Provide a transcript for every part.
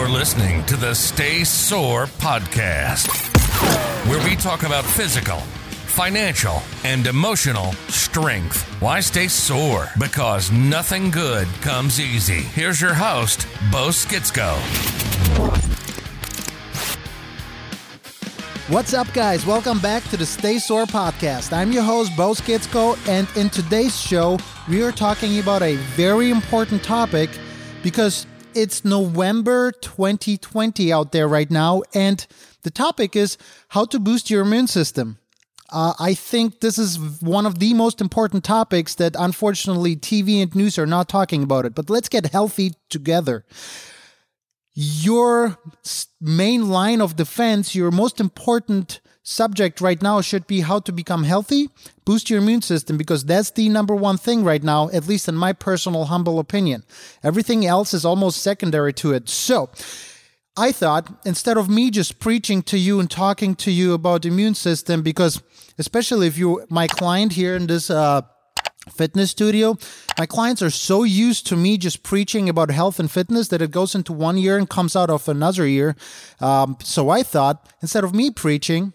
You're listening to the Stay Sore podcast, where we talk about physical, financial, and emotional strength. Why stay sore? Because nothing good comes easy. Here's your host, Bo Skitsko. What's up, guys? Welcome back to the Stay Sore podcast. I'm your host, Bo Skitsko, and in today's show, we are talking about a very important topic because it's November 2020 out there right now, and the topic is how to boost your immune system. Uh, I think this is one of the most important topics that unfortunately TV and news are not talking about it. But let's get healthy together your main line of defense, your most important subject right now should be how to become healthy, boost your immune system, because that's the number one thing right now, at least in my personal humble opinion. Everything else is almost secondary to it. So, I thought instead of me just preaching to you and talking to you about immune system, because especially if you're my client here in this uh, fitness studio. My clients are so used to me just preaching about health and fitness that it goes into one year and comes out of another year. Um, so I thought instead of me preaching,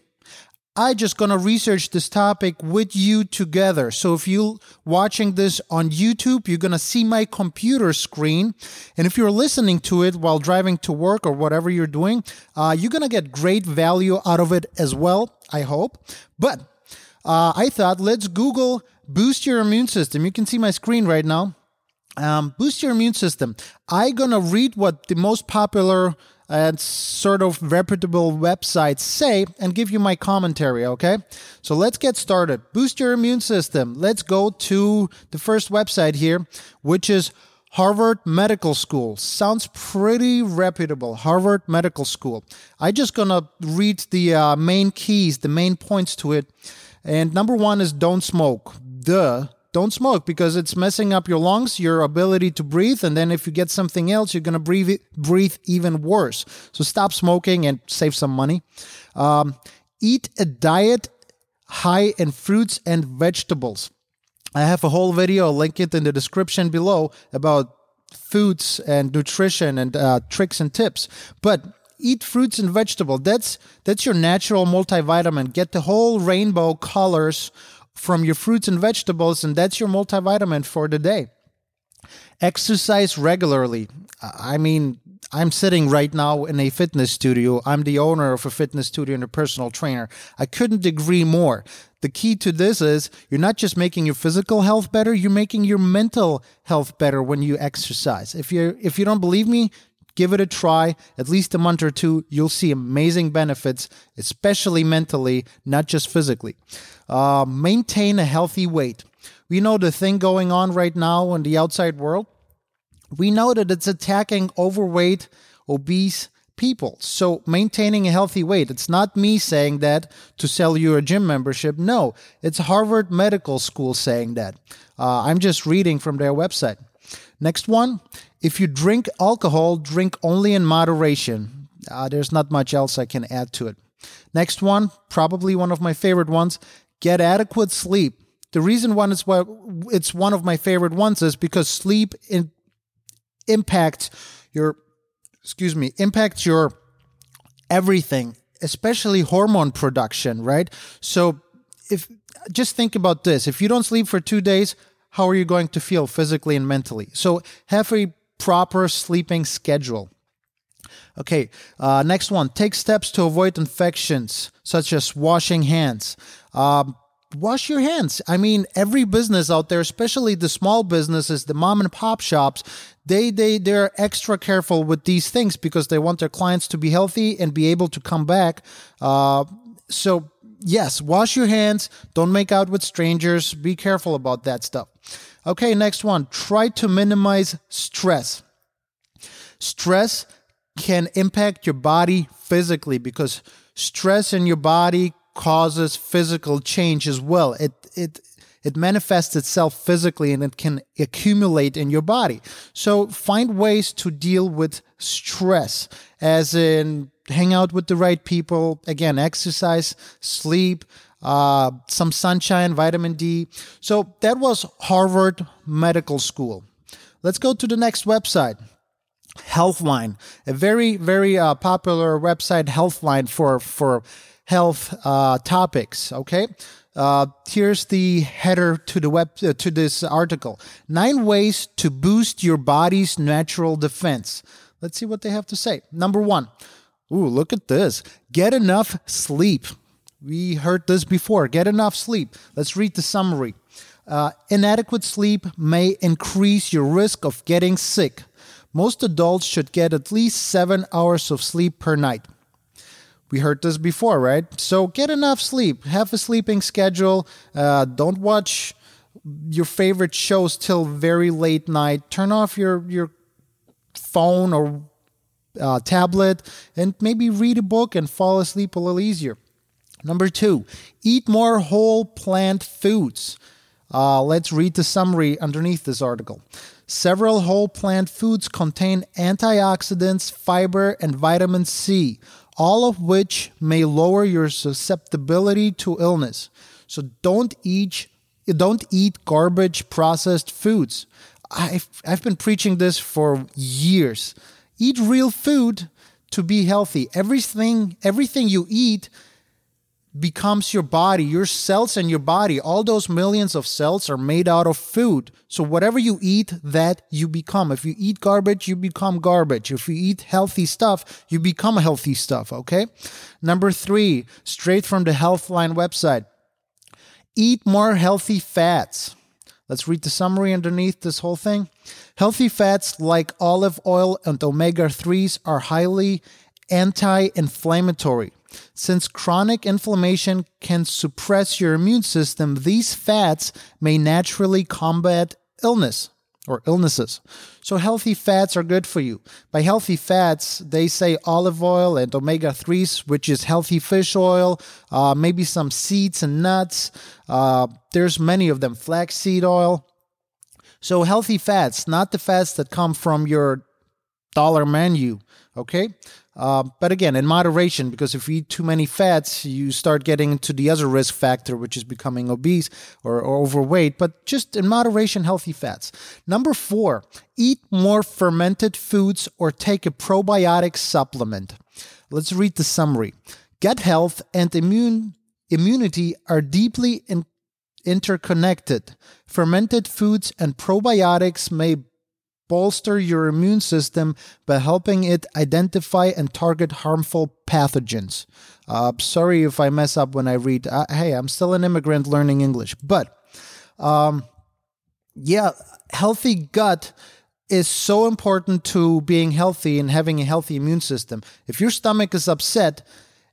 I just gonna research this topic with you together. So if you're watching this on YouTube, you're gonna see my computer screen, and if you're listening to it while driving to work or whatever you're doing, uh, you're gonna get great value out of it as well. I hope. But uh, I thought let's Google boost your immune system. You can see my screen right now. Um, boost your immune system. I'm gonna read what the most popular and sort of reputable websites say and give you my commentary, okay? So let's get started. Boost your immune system. Let's go to the first website here, which is Harvard Medical School. Sounds pretty reputable. Harvard Medical School. I just gonna read the uh, main keys, the main points to it. And number one is don't smoke duh, don't smoke because it's messing up your lungs, your ability to breathe, and then if you get something else, you're gonna breathe breathe even worse. So stop smoking and save some money. Um, eat a diet high in fruits and vegetables. I have a whole video, I'll link it in the description below about foods and nutrition and uh, tricks and tips. But eat fruits and vegetables. That's that's your natural multivitamin. Get the whole rainbow colors from your fruits and vegetables, and that's your multivitamin for the day. Exercise regularly. I mean, I'm sitting right now in a fitness studio. I'm the owner of a fitness studio and a personal trainer. I couldn't agree more. The key to this is you're not just making your physical health better, you're making your mental health better when you exercise. If you if you don't believe me, Give it a try, at least a month or two. You'll see amazing benefits, especially mentally, not just physically. Uh, maintain a healthy weight. We know the thing going on right now in the outside world. We know that it's attacking overweight, obese people. So maintaining a healthy weight. It's not me saying that to sell you a gym membership. No, it's Harvard Medical School saying that. Uh, I'm just reading from their website. Next one if you drink alcohol, drink only in moderation. Uh, there's not much else I can add to it. Next one, probably one of my favorite ones get adequate sleep. The reason one is why it's one of my favorite ones is because sleep in, impacts your excuse me impacts your everything especially hormone production right so if just think about this if you don't sleep for 2 days how are you going to feel physically and mentally so have a proper sleeping schedule. Okay, uh, next one. Take steps to avoid infections, such as washing hands. Um, wash your hands. I mean, every business out there, especially the small businesses, the mom and pop shops, they they they're extra careful with these things because they want their clients to be healthy and be able to come back. Uh, so yes, wash your hands. Don't make out with strangers. Be careful about that stuff. Okay, next one. Try to minimize stress. Stress can impact your body physically because stress in your body causes physical change as well. It it it manifests itself physically and it can accumulate in your body. So find ways to deal with stress as in hang out with the right people, again, exercise, sleep, uh, some sunshine, vitamin D. So that was Harvard Medical School. Let's go to the next website. Healthline, a very very uh, popular website, Healthline for for health uh, topics. Okay, uh, here's the header to the web uh, to this article: nine ways to boost your body's natural defense. Let's see what they have to say. Number one, ooh, look at this: get enough sleep. We heard this before. Get enough sleep. Let's read the summary. Uh, inadequate sleep may increase your risk of getting sick. Most adults should get at least seven hours of sleep per night. We heard this before, right? So get enough sleep. Have a sleeping schedule. Uh, don't watch your favorite shows till very late night. Turn off your your phone or uh, tablet and maybe read a book and fall asleep a little easier. Number two, eat more whole plant foods. Uh, let's read the summary underneath this article. Several whole plant foods contain antioxidants, fiber, and vitamin C, all of which may lower your susceptibility to illness. So don't eat don't eat garbage processed foods. I've, I've been preaching this for years. Eat real food to be healthy. Everything everything you eat becomes your body, your cells and your body. All those millions of cells are made out of food. So whatever you eat, that you become. If you eat garbage, you become garbage. If you eat healthy stuff, you become healthy stuff. Okay. Number three, straight from the Healthline website. Eat more healthy fats. Let's read the summary underneath this whole thing. Healthy fats like olive oil and omega 3s are highly anti inflammatory. Since chronic inflammation can suppress your immune system, these fats may naturally combat illness or illnesses. So, healthy fats are good for you. By healthy fats, they say olive oil and omega 3s, which is healthy fish oil, uh, maybe some seeds and nuts. Uh, there's many of them, flaxseed oil. So, healthy fats, not the fats that come from your dollar menu. Okay. Uh, but again, in moderation, because if you eat too many fats, you start getting into the other risk factor, which is becoming obese or, or overweight. But just in moderation, healthy fats. Number four, eat more fermented foods or take a probiotic supplement. Let's read the summary. Gut health and immune immunity are deeply in, interconnected. Fermented foods and probiotics may bolster your immune system by helping it identify and target harmful pathogens. Uh, sorry if I mess up when I read. Uh, hey, I'm still an immigrant learning English. But um, yeah, healthy gut is so important to being healthy and having a healthy immune system. If your stomach is upset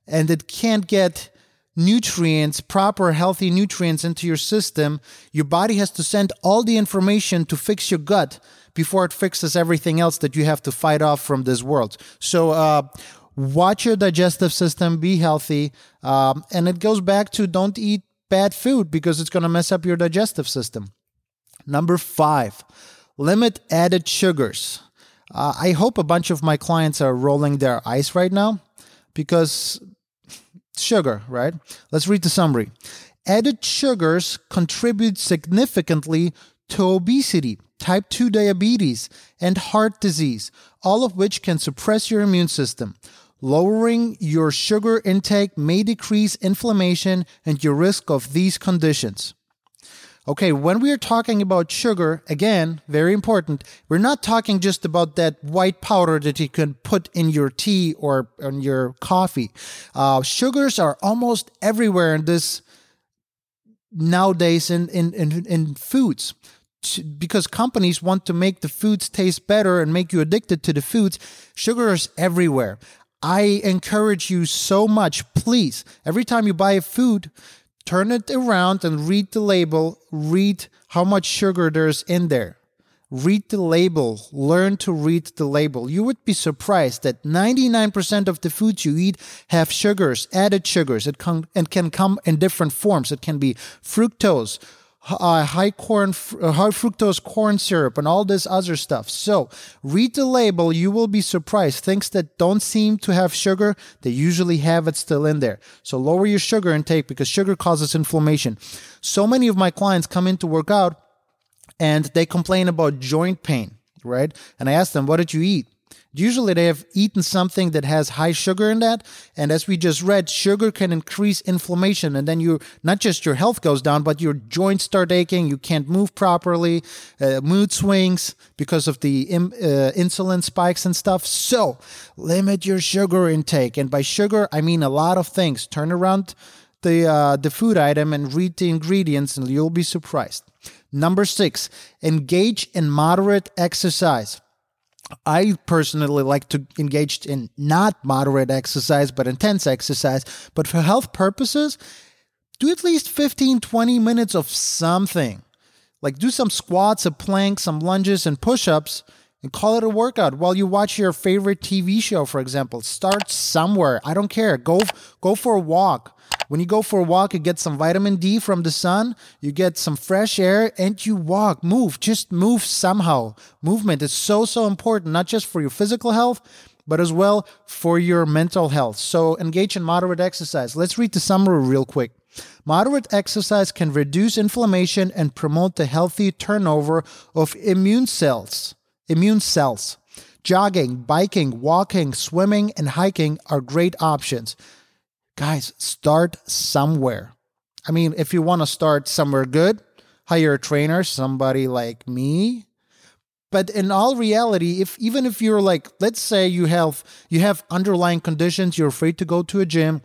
and it can't get nutrients, proper healthy nutrients into your system, your body has to send all the information to fix your gut before it fixes everything else that you have to fight off from this world. So, uh, watch your digestive system, be healthy. Um, and it goes back to don't eat bad food because it's going to mess up your digestive system. Number five, limit added sugars. Uh, I hope a bunch of my clients are rolling their eyes right now because sugar, right? Let's read the summary. Added sugars contribute significantly to obesity, type 2 diabetes, and heart disease, all of which can suppress your immune system. Lowering your sugar intake may decrease inflammation and your risk of these conditions. Okay, when we are talking about sugar, again, very important, we're not talking just about that white powder that you can put in your tea or in your coffee. Uh, sugars are almost everywhere in this nowadays in, in, in, in foods because companies want to make the foods taste better and make you addicted to the foods, sugar is everywhere. I encourage you so much, please, every time you buy a food, turn it around and read the label, read how much sugar there's in there. Read the label, learn to read the label. You would be surprised that 99% of the foods you eat have sugars, added sugars. It can, and can come in different forms. It can be fructose, uh, high corn, uh, high fructose corn syrup, and all this other stuff. So read the label. You will be surprised. Things that don't seem to have sugar, they usually have it still in there. So lower your sugar intake because sugar causes inflammation. So many of my clients come in to work out and they complain about joint pain, right? And I ask them, what did you eat? Usually they have eaten something that has high sugar in that. And as we just read, sugar can increase inflammation. And then you, not just your health goes down, but your joints start aching. You can't move properly, uh, mood swings because of the Im, uh, insulin spikes and stuff. So limit your sugar intake. And by sugar, I mean a lot of things. Turn around the, uh, the food item and read the ingredients and you'll be surprised. Number six, engage in moderate exercise. I personally like to engage in not moderate exercise, but intense exercise. But for health purposes, do at least 15, 20 minutes of something. Like do some squats, a plank, some lunges, and push ups, and call it a workout while you watch your favorite TV show, for example. Start somewhere. I don't care. Go, go for a walk. When you go for a walk, you get some vitamin D from the sun, you get some fresh air, and you walk, move, just move somehow. Movement is so, so important, not just for your physical health, but as well for your mental health. So engage in moderate exercise. Let's read the summary real quick. Moderate exercise can reduce inflammation and promote the healthy turnover of immune cells. Immune cells. Jogging, biking, walking, swimming, and hiking are great options. Guys, start somewhere. I mean, if you want to start somewhere good, hire a trainer, somebody like me. But in all reality, if even if you're like, let's say you have you have underlying conditions, you're afraid to go to a gym,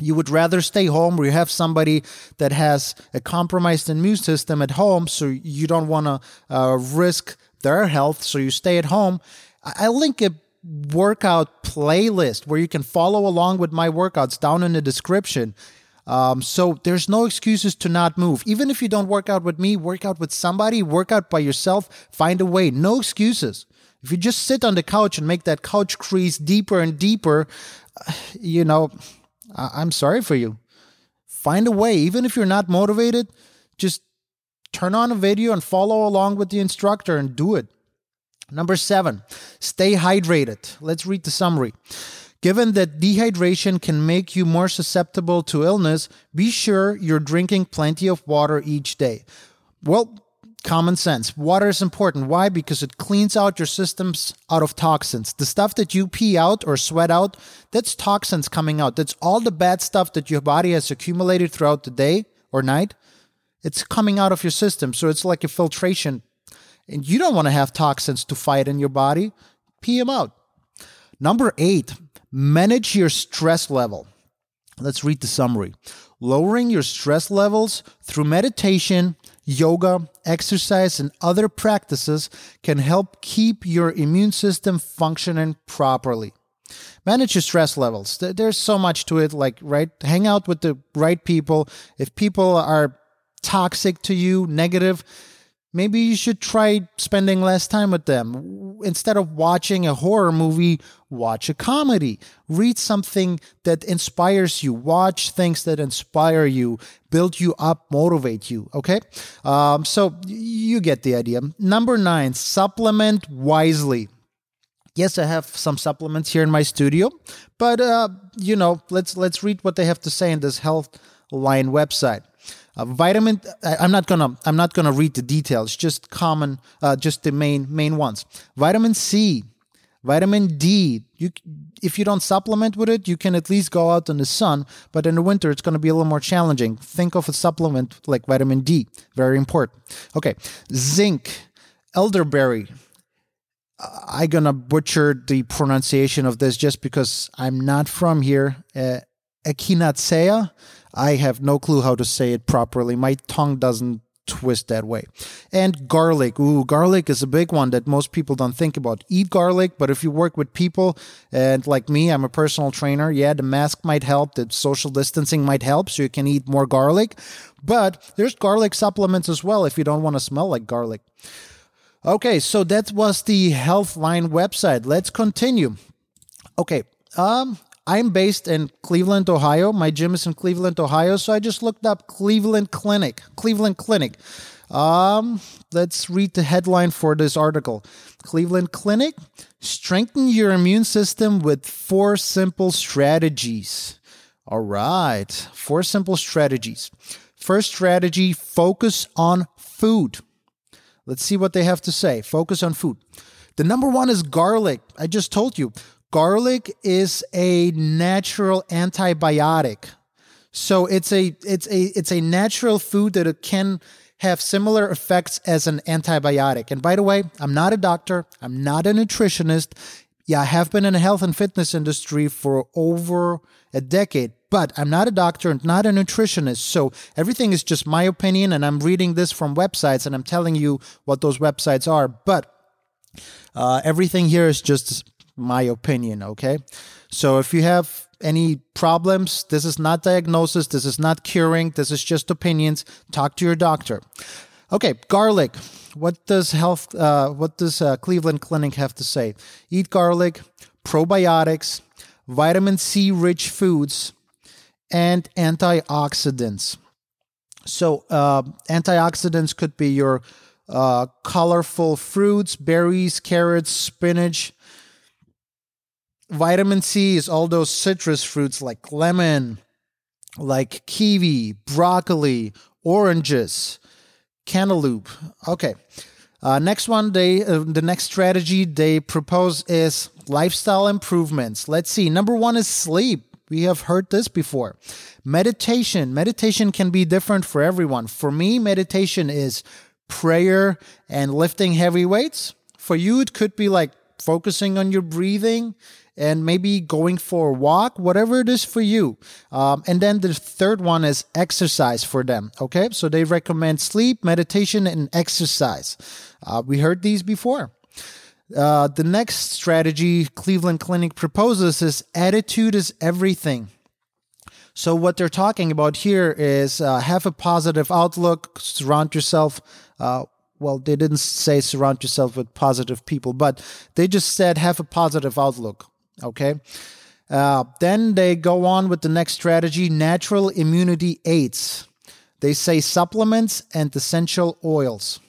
you would rather stay home or you have somebody that has a compromised immune system at home so you don't want to uh, risk their health so you stay at home i link a workout playlist where you can follow along with my workouts down in the description. Um, so there's no excuses to not move. Even if you don't work out with me, work out with somebody, work out by yourself, find a way. No excuses. If you just sit on the couch and make that couch crease deeper and deeper, you know, I- I'm sorry for you. Find a way. Even if you're not motivated, just turn on a video and follow along with the instructor and do it. Number seven, stay hydrated. Let's read the summary. Given that dehydration can make you more susceptible to illness, be sure you're drinking plenty of water each day. Well, common sense. Water is important. Why? Because it cleans out your systems out of toxins. The stuff that you pee out or sweat out, that's toxins coming out. That's all the bad stuff that your body has accumulated throughout the day or night. It's coming out of your system. So it's like a filtration and you don't want to have toxins to fight in your body, pee them out. Number eight, manage your stress level. Let's read the summary. Lowering your stress levels through meditation, yoga, exercise, and other practices can help keep your immune system functioning properly. Manage your stress levels. There's so much to it, like, right? Hang out with the right people. If people are toxic to you, negative, Maybe you should try spending less time with them. Instead of watching a horror movie, watch a comedy. Read something that inspires you. Watch things that inspire you, build you up, motivate you. Okay? Um, so you get the idea. Number nine, supplement wisely. Yes, I have some supplements here in my studio, but uh, you know, let's let's read what they have to say in this health line website. Uh, vitamin. I'm not gonna. I'm not gonna read the details. Just common. Uh, just the main main ones. Vitamin C, vitamin D. You, if you don't supplement with it, you can at least go out in the sun. But in the winter, it's going to be a little more challenging. Think of a supplement like vitamin D. Very important. Okay, zinc, elderberry. I'm gonna butcher the pronunciation of this just because I'm not from here. Uh, echinacea I have no clue how to say it properly. My tongue doesn't twist that way. And garlic. Ooh, garlic is a big one that most people don't think about. Eat garlic, but if you work with people and like me, I'm a personal trainer, yeah, the mask might help, the social distancing might help, so you can eat more garlic. But there's garlic supplements as well if you don't want to smell like garlic. Okay, so that was the Healthline website. Let's continue. Okay, um, I'm based in Cleveland, Ohio. My gym is in Cleveland, Ohio. So I just looked up Cleveland Clinic. Cleveland Clinic. Um, let's read the headline for this article. Cleveland Clinic strengthen your immune system with four simple strategies. All right, four simple strategies. First strategy focus on food. Let's see what they have to say. Focus on food. The number one is garlic. I just told you. Garlic is a natural antibiotic. So it's a it's a it's a natural food that it can have similar effects as an antibiotic. And by the way, I'm not a doctor, I'm not a nutritionist. Yeah, I have been in the health and fitness industry for over a decade, but I'm not a doctor and not a nutritionist. So everything is just my opinion, and I'm reading this from websites and I'm telling you what those websites are. But uh, everything here is just my opinion, okay? So if you have any problems, this is not diagnosis, this is not curing, this is just opinions. Talk to your doctor. Okay, garlic. What does health? Uh, what does uh, Cleveland Clinic have to say? Eat garlic, probiotics, vitamin C rich foods, and antioxidants. So, uh, antioxidants could be your uh, colorful fruits, berries, carrots, spinach, Vitamin C is all those citrus fruits like lemon, like kiwi, broccoli, oranges, cantaloupe. Okay. Uh, next one, they uh, the next strategy they propose is lifestyle improvements. Let's see. Number one is sleep. We have heard this before. Meditation. Meditation can be different for everyone. For me, meditation is prayer and lifting heavy weights. For you, it could be like focusing on your breathing and maybe going for a walk, whatever it is for you. Um, and then the third one is exercise for them. Okay, so they recommend sleep, meditation, and exercise. Uh, we heard these before. Uh, the next strategy Cleveland Clinic proposes is attitude is everything. So, what they're talking about here is uh, have a positive outlook, surround yourself uh, well, they didn't say surround yourself with positive people, but they just said have a positive outlook. Okay. Uh, then they go on with the next strategy natural immunity aids. They say supplements and essential oils.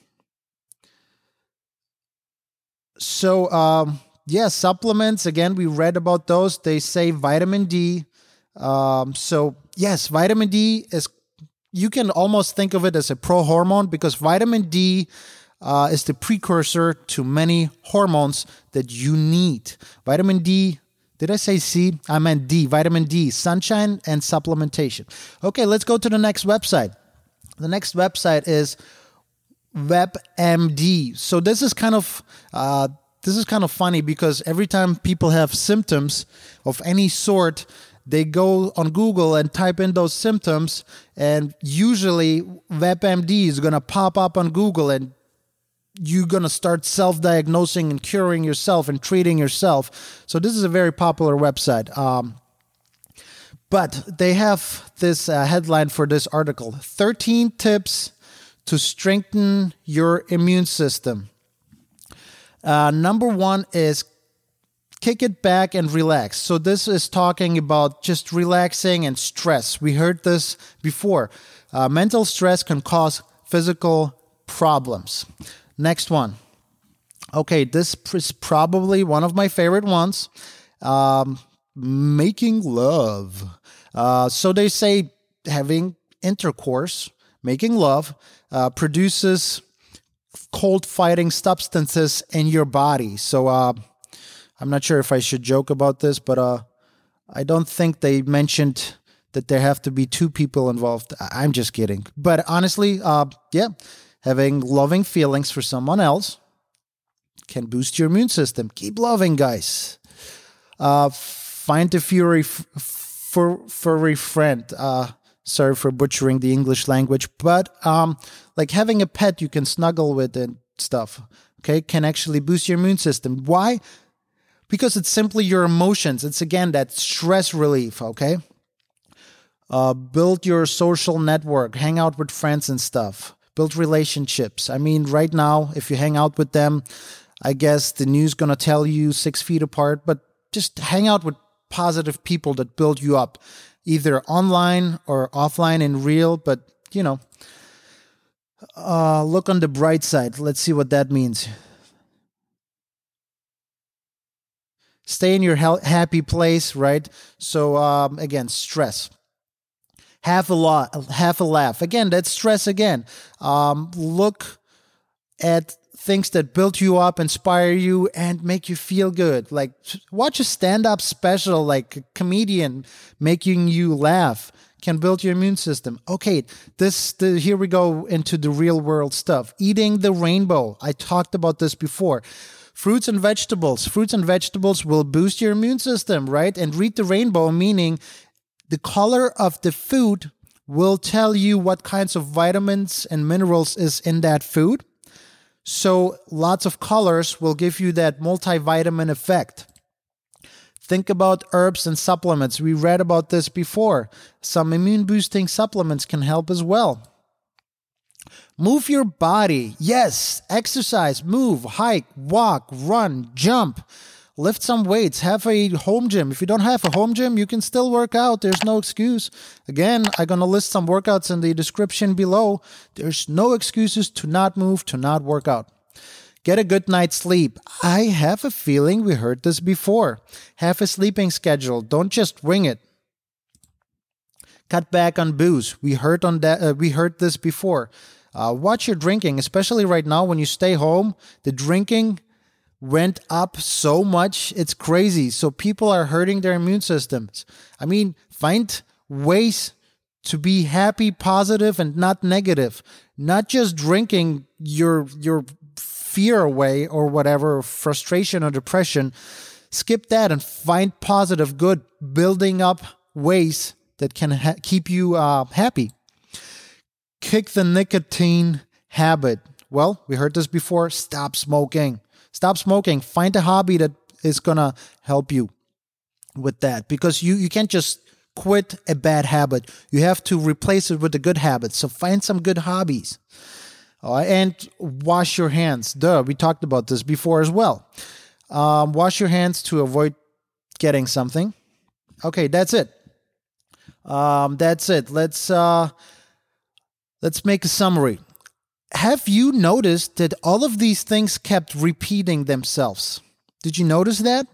So, um, yeah, supplements. Again, we read about those. They say vitamin D. Um, so, yes, vitamin D is, you can almost think of it as a pro hormone because vitamin D uh, is the precursor to many hormones that you need. Vitamin D did I say C? I meant D, vitamin D, sunshine and supplementation. Okay, let's go to the next website. The next website is WebMD. So this is kind of uh, this is kind of funny because every time people have symptoms of any sort, they go on Google and type in those symptoms, and usually WebMD is gonna pop up on Google and you're going to start self diagnosing and curing yourself and treating yourself. So, this is a very popular website. Um, but they have this uh, headline for this article 13 tips to strengthen your immune system. Uh, number one is kick it back and relax. So, this is talking about just relaxing and stress. We heard this before. Uh, mental stress can cause physical problems. Next one. Okay, this is probably one of my favorite ones. Um, making love. Uh, so they say having intercourse, making love, uh, produces cold fighting substances in your body. So uh, I'm not sure if I should joke about this, but uh, I don't think they mentioned that there have to be two people involved. I'm just kidding. But honestly, uh, yeah, having loving feelings for someone else can boost your immune system. Keep loving, guys. Uh, find a fury f- furry friend. Uh, sorry for butchering the English language, but um, like having a pet you can snuggle with and stuff. Okay, can actually boost your immune system. Why? Because it's simply your emotions. It's again that stress relief. Okay. Uh, build your social network, hang out with friends and stuff build relationships. I mean, right now, if you hang out with them, I guess the news gonna tell you six feet apart, but just hang out with positive people that build you up, either online or offline in real. But you know, uh, look on the bright side. Let's see what that means. Stay in your happy place, right? So um, again, stress have a lot, have a laugh. Again, that's stress again. Um, look at things that build you up, inspire you, and make you feel good. Like watch a stand-up special, like a comedian making you laugh can build your immune system. Okay, this the, here we go into the real world stuff. Eating the rainbow. I talked about this before. Fruits and vegetables. Fruits and vegetables will boost your immune system, right? And read the rainbow meaning the color of the food will tell you what kinds of vitamins and minerals is in that food. So lots of colors will give you that multivitamin effect. Think about herbs and supplements. We read about this before. Some immune boosting supplements can help as well. Move your body. Yes, exercise, move, hike, walk, run, jump lift some weights, have a home gym. If you don't have a home gym, you can still work out. There's no excuse. Again, I'm going to list some workouts in the description below. There's no excuses to not move, to not work out. Get a good night's sleep. I have a feeling we heard this before. Have a sleeping schedule. Don't just wing it. Cut back on booze. We heard on that. Uh, we heard this before. Uh, watch your drinking, especially right now when you stay home. The drinking went up so much. It's crazy. So people are hurting their immune systems. I mean, find ways to be happy, positive, and not negative. Not just drinking your your fear away or whatever, frustration or depression. Skip that and find positive, good, building up ways that can ha- keep you uh, happy. Kick the nicotine habit. Well, we heard this before. Stop smoking. Stop smoking. Find a hobby that is gonna help you with that because you you can't just quit a bad habit. You have to replace it with a good habit. So find some good hobbies. Uh, and wash your hands. Duh, we talked about this before as well. Um, wash your hands to avoid getting something. Okay, that's it. Um, that's it. Let's uh, let's make a summary have you noticed that all of these things kept repeating themselves? Did you notice that?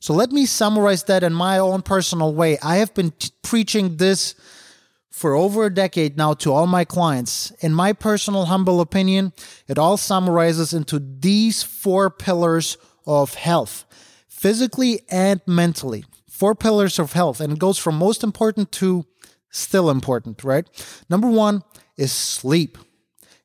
So let me summarize that in my own personal way. I have been t- preaching this for over a decade now to all my clients. In my personal humble opinion, it all summarizes into these four pillars of health physically and mentally. Four pillars of health, and it goes from most important to still important, right? Number one is sleep.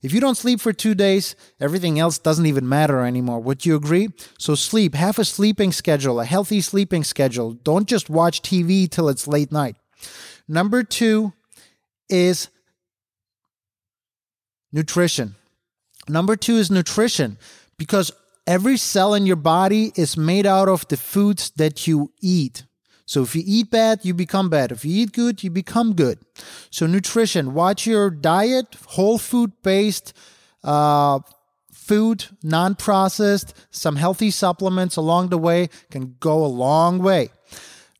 If you don't sleep for two days, everything else doesn't even matter anymore. Would you agree? So, sleep. Have a sleeping schedule, a healthy sleeping schedule. Don't just watch TV till it's late night. Number two is nutrition. Number two is nutrition because every cell in your body is made out of the foods that you eat. So if you eat bad, you become bad. If you eat good, you become good. So nutrition, watch your diet, whole food based uh, food, non processed, some healthy supplements along the way can go a long way.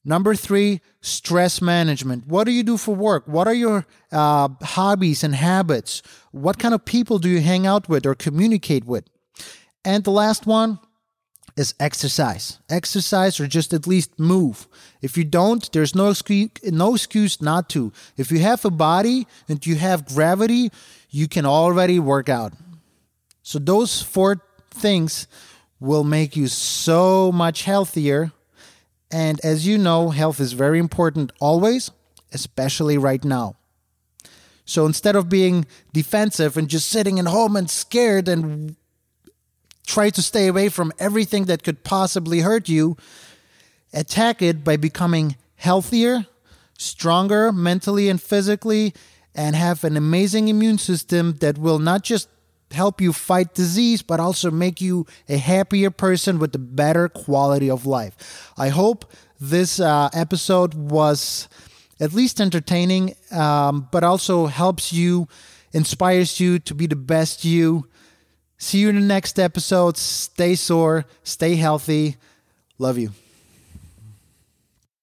Number three, stress management. What do you do for work? What are your uh, hobbies and habits? What kind of people do you hang out with or communicate with? And the last one, is exercise. Exercise or just at least move. If you don't, there's no excuse, no excuse not to. If you have a body and you have gravity, you can already work out. So those four things will make you so much healthier. And as you know, health is very important always, especially right now. So instead of being defensive and just sitting at home and scared and try to stay away from everything that could possibly hurt you. Attack it by becoming healthier, stronger mentally and physically, and have an amazing immune system that will not just help you fight disease, but also make you a happier person with a better quality of life. I hope this uh, episode was at least entertaining, um, but also helps you, inspires you to be the best you. See you in the next episode. Stay sore, stay healthy. Love you.